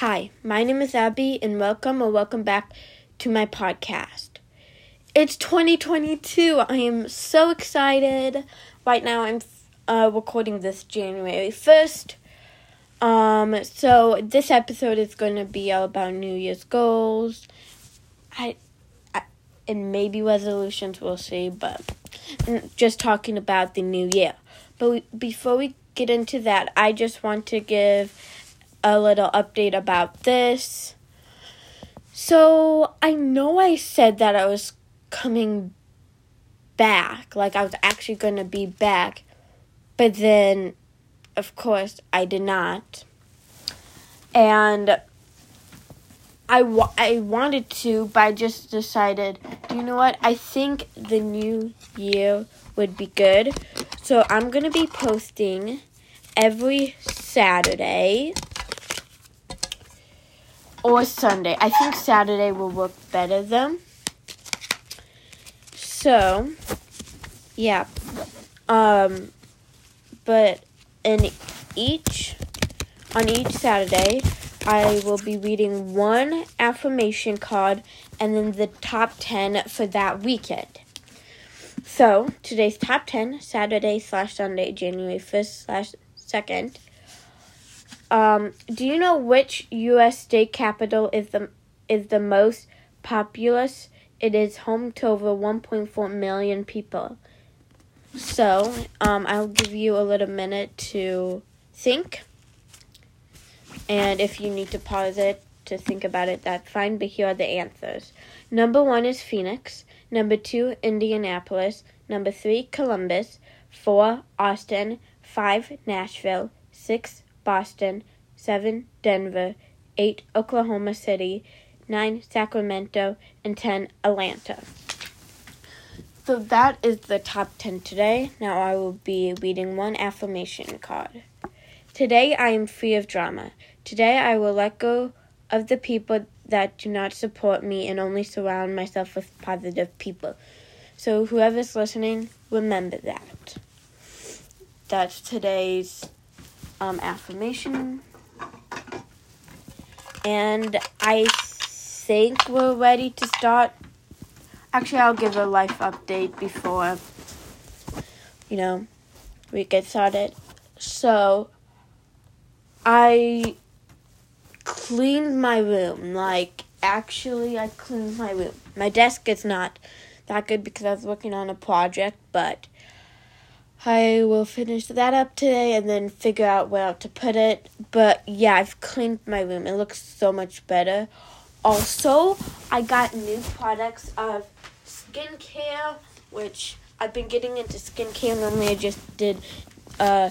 Hi, my name is Abby, and welcome or welcome back to my podcast. It's 2022. I am so excited. Right now, I'm uh, recording this January 1st. Um, so this episode is going to be all about New Year's goals. I, I and maybe resolutions. We'll see, but just talking about the new year. But we, before we get into that, I just want to give a little update about this. So, I know I said that I was coming back, like I was actually going to be back, but then, of course, I did not. And I, I wanted to, but I just decided, you know what? I think the new year would be good. So I'm going to be posting every Saturday or Sunday. I think Saturday will work better though. So, yeah. Um, but in each, on each Saturday, I will be reading one affirmation card and then the top 10 for that weekend. So, today's top 10, Saturday slash Sunday, January 1st slash 2nd. Um, do you know which U.S. state capital is the is the most populous? It is home to over 1.4 million people. So, um, I'll give you a little minute to think. And if you need to pause it to think about it, that's fine. But here are the answers. Number one is Phoenix. Number two, Indianapolis. Number three, Columbus. Four, Austin. Five, Nashville. Six, Boston, 7. Denver, 8. Oklahoma City, 9. Sacramento, and 10. Atlanta. So that is the top 10 today. Now I will be reading one affirmation card. Today I am free of drama. Today I will let go of the people that do not support me and only surround myself with positive people. So whoever's listening, remember that. That's today's um, affirmation. And I think we're ready to start. Actually, I'll give a life update before, you know, we get started. So, I cleaned my room. Like, actually, I cleaned my room. My desk is not that good because I was working on a project, but I will finish that up today and then figure out where to put it. But yeah, I've cleaned my room. It looks so much better. Also, I got new products of skincare, which I've been getting into skincare. Normally, I just did uh,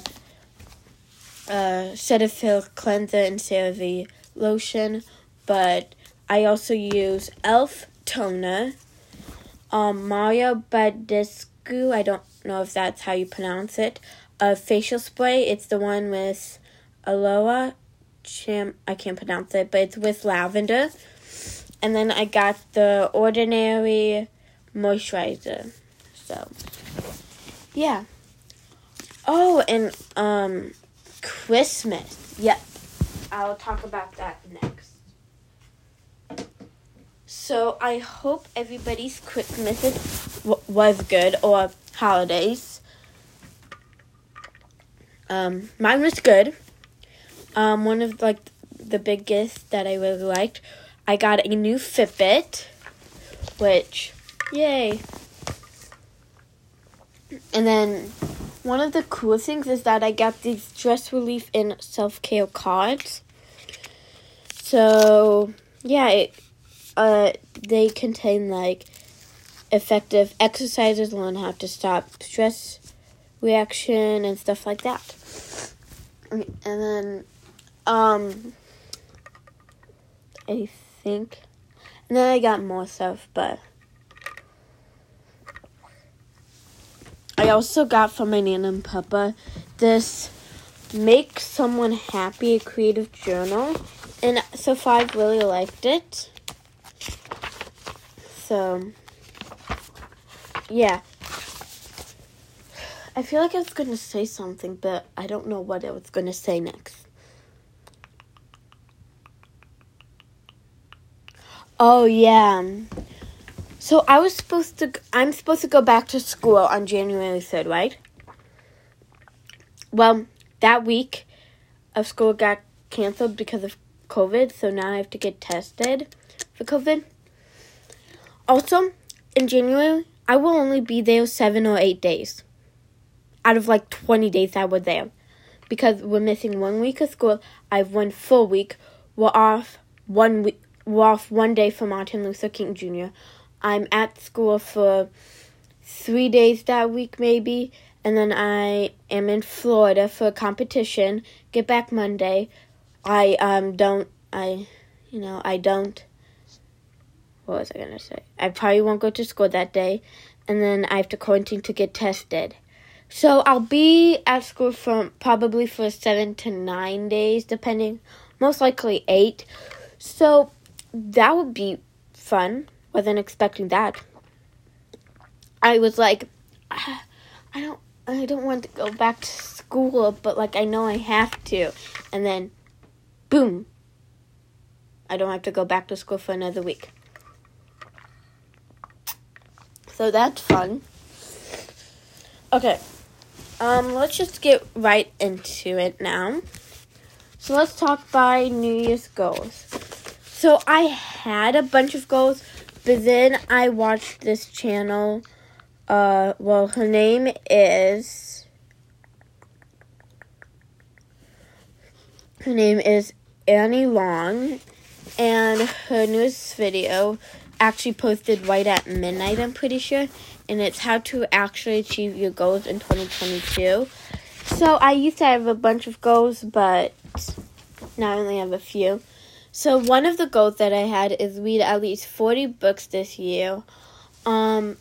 uh, Cetaphil cleanser and CeraVe lotion, but I also use Elf toner, um, Mario Badescu. I don't know if that's how you pronounce it. A facial spray. It's the one with aloe cham. I can't pronounce it, but it's with lavender. And then I got the ordinary moisturizer. So, yeah. Oh, and um, Christmas. Yep. I'll talk about that next. So I hope everybody's Christmas was good or holidays. Um, mine was good. Um, one of like the big gifts that I really liked, I got a new Fitbit, which, yay! And then one of the cool things is that I got these stress relief and self care cards. So yeah, it, uh, they contain like effective exercises, learn how to stop stress reaction and stuff like that. And then, um, I think, and then I got more stuff, but I also got from my Nana and Papa this Make Someone Happy creative journal, and so far I've really liked it. So, yeah. I feel like I was going to say something, but I don't know what I was going to say next. Oh yeah. So I was supposed to. I'm supposed to go back to school on January third, right? Well, that week of school got canceled because of COVID, so now I have to get tested for COVID. Also, in January, I will only be there seven or eight days out of like 20 days I was there. Because we're missing one week of school, I have one full week. We're off one week. We're off one day for Martin Luther King Jr. I'm at school for three days that week, maybe, and then I am in Florida for a competition. Get back Monday. I um don't I, you know I don't. What was I gonna say? I probably won't go to school that day, and then I have to quarantine to get tested. So I'll be at school from probably for seven to nine days, depending, most likely eight. So that would be fun. Wasn't expecting that. I was like, I don't, I don't want to go back to school, but like I know I have to, and then, boom, I don't have to go back to school for another week. So that's fun. Okay. Um, let's just get right into it now. So let's talk by New Year's goals. So I had a bunch of goals, but then I watched this channel. Uh, well, her name is. Her name is Annie Long, and her newest video actually posted right at midnight, I'm pretty sure and it's how to actually achieve your goals in 2022. So I used to have a bunch of goals, but now I only have a few. So one of the goals that I had is read at least 40 books this year. Um,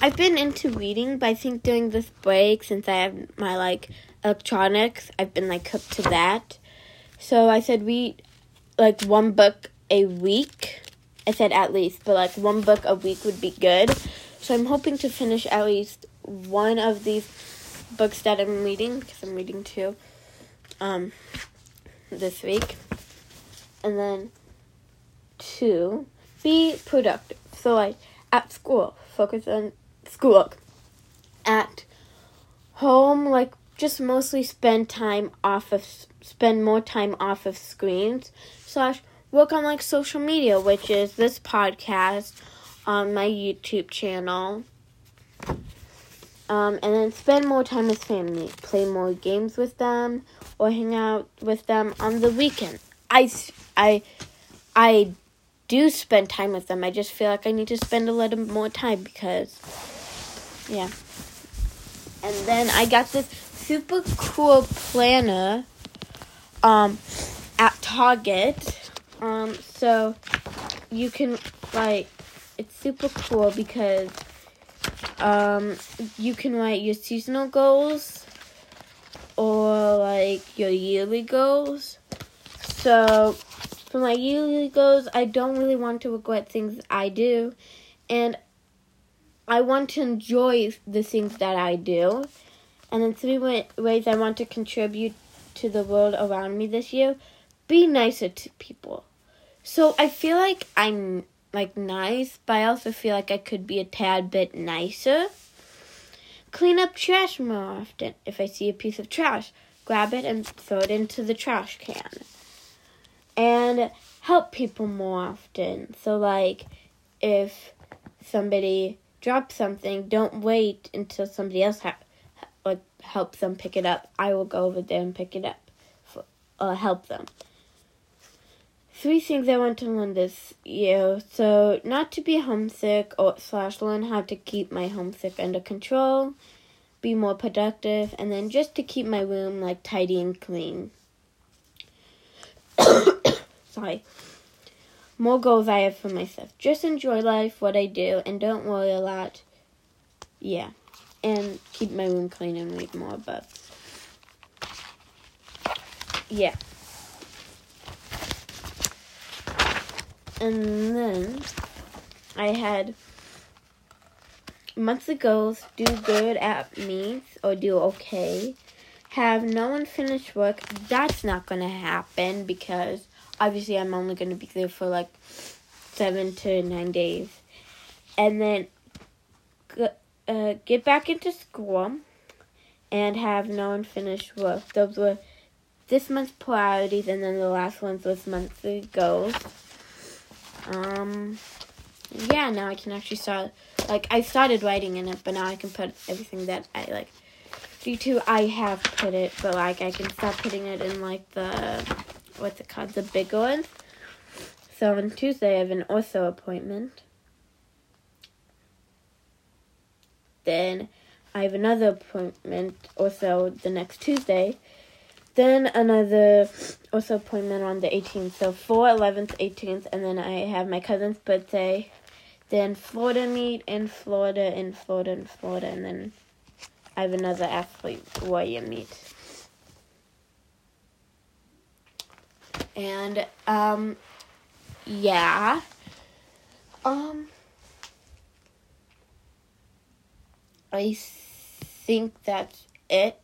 I've been into reading, but I think during this break, since I have my like electronics, I've been like hooked to that. So I said read like one book a week. I said at least, but like one book a week would be good. So I'm hoping to finish at least one of these books that I'm reading because I'm reading two um, this week. And then two, be productive. So like at school, focus on schoolwork. At home, like just mostly spend time off of spend more time off of screens slash work on like social media, which is this podcast on my YouTube channel. Um, and then spend more time with family, play more games with them, or hang out with them on the weekend. I, I, I do spend time with them. I just feel like I need to spend a little more time because, yeah. And then I got this super cool planner um, at Target. Um, so you can like it's super cool because um, you can write your seasonal goals or like your yearly goals. So for my yearly goals, I don't really want to regret things I do, and I want to enjoy the things that I do. And then three ways I want to contribute to the world around me this year: be nicer to people. So I feel like I'm like nice, but I also feel like I could be a tad bit nicer. Clean up trash more often. If I see a piece of trash, grab it and throw it into the trash can. And help people more often. So, like, if somebody drops something, don't wait until somebody else ha- like helps them pick it up. I will go over there and pick it up, for, uh, help them three things I want to learn this year. So, not to be homesick or slash learn how to keep my homesick under control, be more productive, and then just to keep my room like tidy and clean. Sorry. More goals I have for myself. Just enjoy life, what I do, and don't worry a lot. Yeah. And keep my room clean and read more books. Yeah. And then I had monthly goals do good at meets or do okay. Have no unfinished work. That's not going to happen because obviously I'm only going to be there for like seven to nine days, and then uh, get back into school and have no unfinished work. Those were this month's priorities, and then the last ones was monthly goals. Um, yeah, now I can actually start. Like I started writing in it, but now I can put everything that I like. D two, I have put it, but like I can start putting it in like the what's it called, the big ones. So on Tuesday, I have an ortho appointment. Then I have another appointment also the next Tuesday. Then another also appointment on the 18th. So 4, 11th, 18th, and then I have my cousin's birthday. Then Florida meet in Florida, in Florida, in Florida, and then I have another athlete warrior meet. And um yeah. Um I think that's it.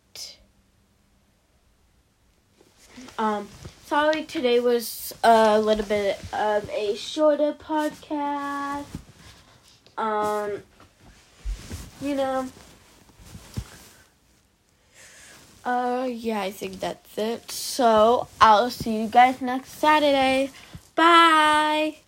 Um, sorry, today was a little bit of a shorter podcast. Um, you know. Uh, yeah, I think that's it. So, I'll see you guys next Saturday. Bye!